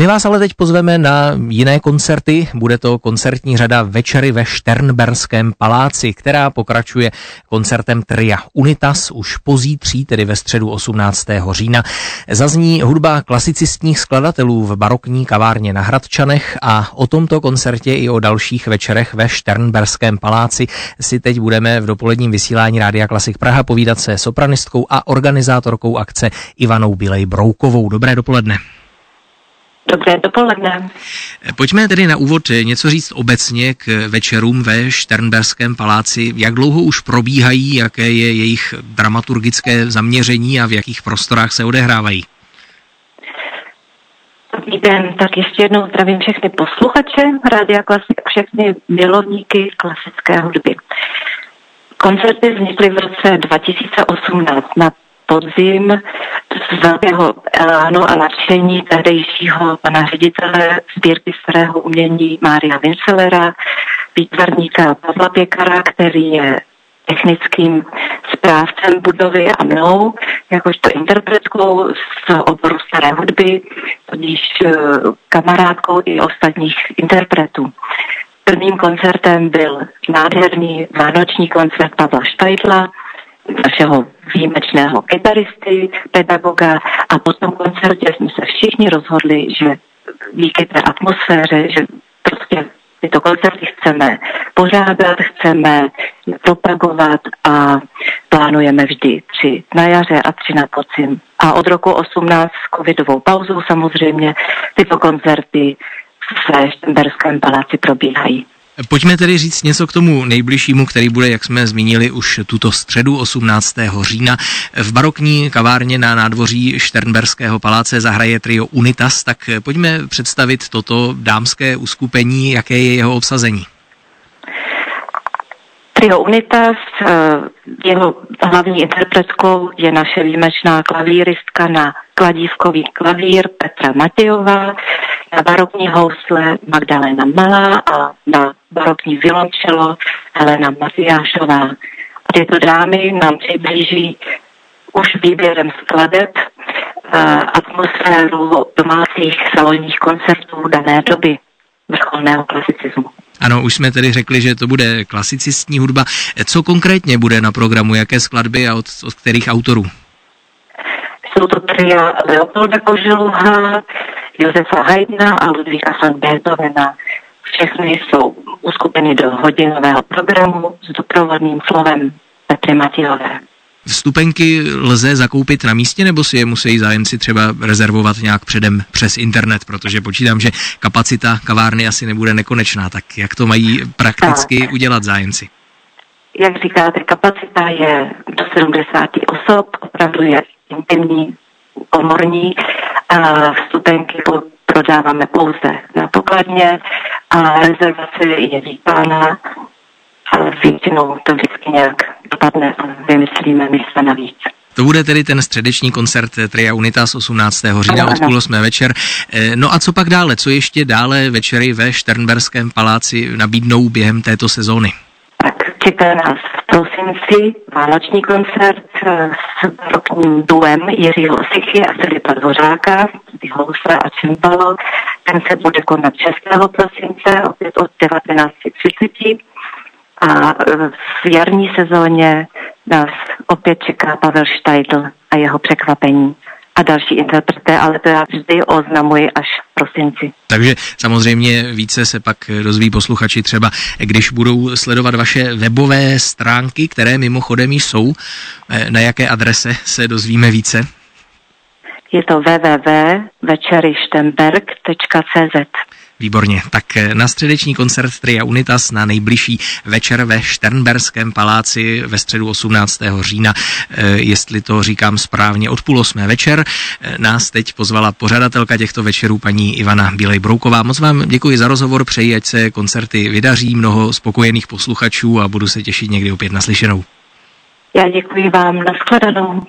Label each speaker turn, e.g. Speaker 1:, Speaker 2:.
Speaker 1: My vás ale teď pozveme na jiné koncerty. Bude to koncertní řada Večery ve Šternberském paláci, která pokračuje koncertem Tria Unitas už pozítří, tedy ve středu 18. října. Zazní hudba klasicistních skladatelů v barokní kavárně na Hradčanech a o tomto koncertě i o dalších večerech ve Šternberském paláci si teď budeme v dopoledním vysílání Rádia Klasik Praha povídat se sopranistkou a organizátorkou akce Ivanou Bilej Broukovou. Dobré dopoledne.
Speaker 2: Dobré dopoledne.
Speaker 1: Pojďme tedy na úvod něco říct obecně k večerům ve Šternberském paláci. Jak dlouho už probíhají, jaké je jejich dramaturgické zaměření a v jakých prostorách se odehrávají?
Speaker 2: Dobrý den, tak ještě jednou zdravím všechny posluchače Rádia Klasik a všechny milovníky klasické hudby. Koncerty vznikly v roce 2018 na podzim z velkého elánu a nadšení tehdejšího pana ředitele sbírky starého umění Mária Vincelera, výtvarníka Pavla Pěkara, který je technickým správcem budovy a mnou, jakožto interpretkou z oboru staré hudby, tudíž eh, kamarádkou i ostatních interpretů. Prvním koncertem byl nádherný vánoční koncert Pavla Štajdla, našeho výjimečného kytaristy, pedagoga a po tom koncertě jsme se všichni rozhodli, že díky té atmosféře, že prostě tyto koncerty chceme pořádat, chceme propagovat a plánujeme vždy tři na jaře a tři na podzim. A od roku 18 s covidovou pauzou samozřejmě tyto koncerty v Štemberském paláci probíhají.
Speaker 1: Pojďme tedy říct něco k tomu nejbližšímu, který bude, jak jsme zmínili, už tuto středu 18. října. V barokní kavárně na nádvoří Šternberského paláce zahraje trio Unitas, tak pojďme představit toto dámské uskupení, jaké je jeho obsazení.
Speaker 2: Trio Unitas, eh, jeho hlavní interpretkou je naše výjimečná klavíristka na kladívkový klavír Petra Matějová, na barokní housle Magdalena Malá a na barokní violončelo Helena Mafiášová. A tyto dámy nám přiblíží už výběrem skladeb uh, atmosféru domácích salonních koncertů dané doby vrcholného klasicismu.
Speaker 1: Ano, už jsme tedy řekli, že to bude klasicistní hudba. Co konkrétně bude na programu, jaké skladby a od, od kterých autorů?
Speaker 2: Jsou to tria Leopolda Koželuha, Josefa Haydna a Ludvíka van Beethovena. Všechny jsou uskupeny do hodinového programu s doprovodným slovem Petry Matějové.
Speaker 1: Vstupenky lze zakoupit na místě, nebo si je musí zájemci třeba rezervovat nějak předem přes internet, protože počítám, že kapacita kavárny asi nebude nekonečná, tak jak to mají prakticky tak. udělat zájemci?
Speaker 2: Jak říkáte, kapacita je do 70 osob, opravdu je intimní, komorní. A vstupenky prodáváme pouze na pokladně a rezervace je vítána, ale většinou to vždycky nějak dopadne a vymyslíme místa navíc.
Speaker 1: To bude tedy ten středeční koncert Tria Unitas 18. října od půl osmé večer. Eh, no a co pak dále? Co ještě dále večery ve Šternberském paláci nabídnou během této sezóny?
Speaker 2: Tak čeká nás v prosinci vánoční koncert eh, s rokním duem Jiřího Osichy a Filipa Dvořáka, housle a čimbalo. Ten se bude konat 6. prosince, opět od 19.30 a v jarní sezóně nás opět čeká Pavel Štajdl a jeho překvapení a další interpreté, ale to já vždy oznamuji až v prosinci.
Speaker 1: Takže samozřejmě více se pak dozví posluchači třeba, když budou sledovat vaše webové stránky, které mimochodem jsou. E, na jaké adrese se dozvíme více?
Speaker 2: Je to www.večerištenberg.cz
Speaker 1: Výborně, tak eh, na středeční koncert Tria Unitas na nejbližší večer ve Šternberském paláci ve středu 18. října, eh, jestli to říkám správně, od půl osmé večer. Eh, nás teď pozvala pořadatelka těchto večerů paní Ivana Bílej Brouková. Moc vám děkuji za rozhovor, přeji, ať se koncerty vydaří, mnoho spokojených posluchačů a budu se těšit někdy opět naslyšenou.
Speaker 2: Já děkuji vám, nashledanou.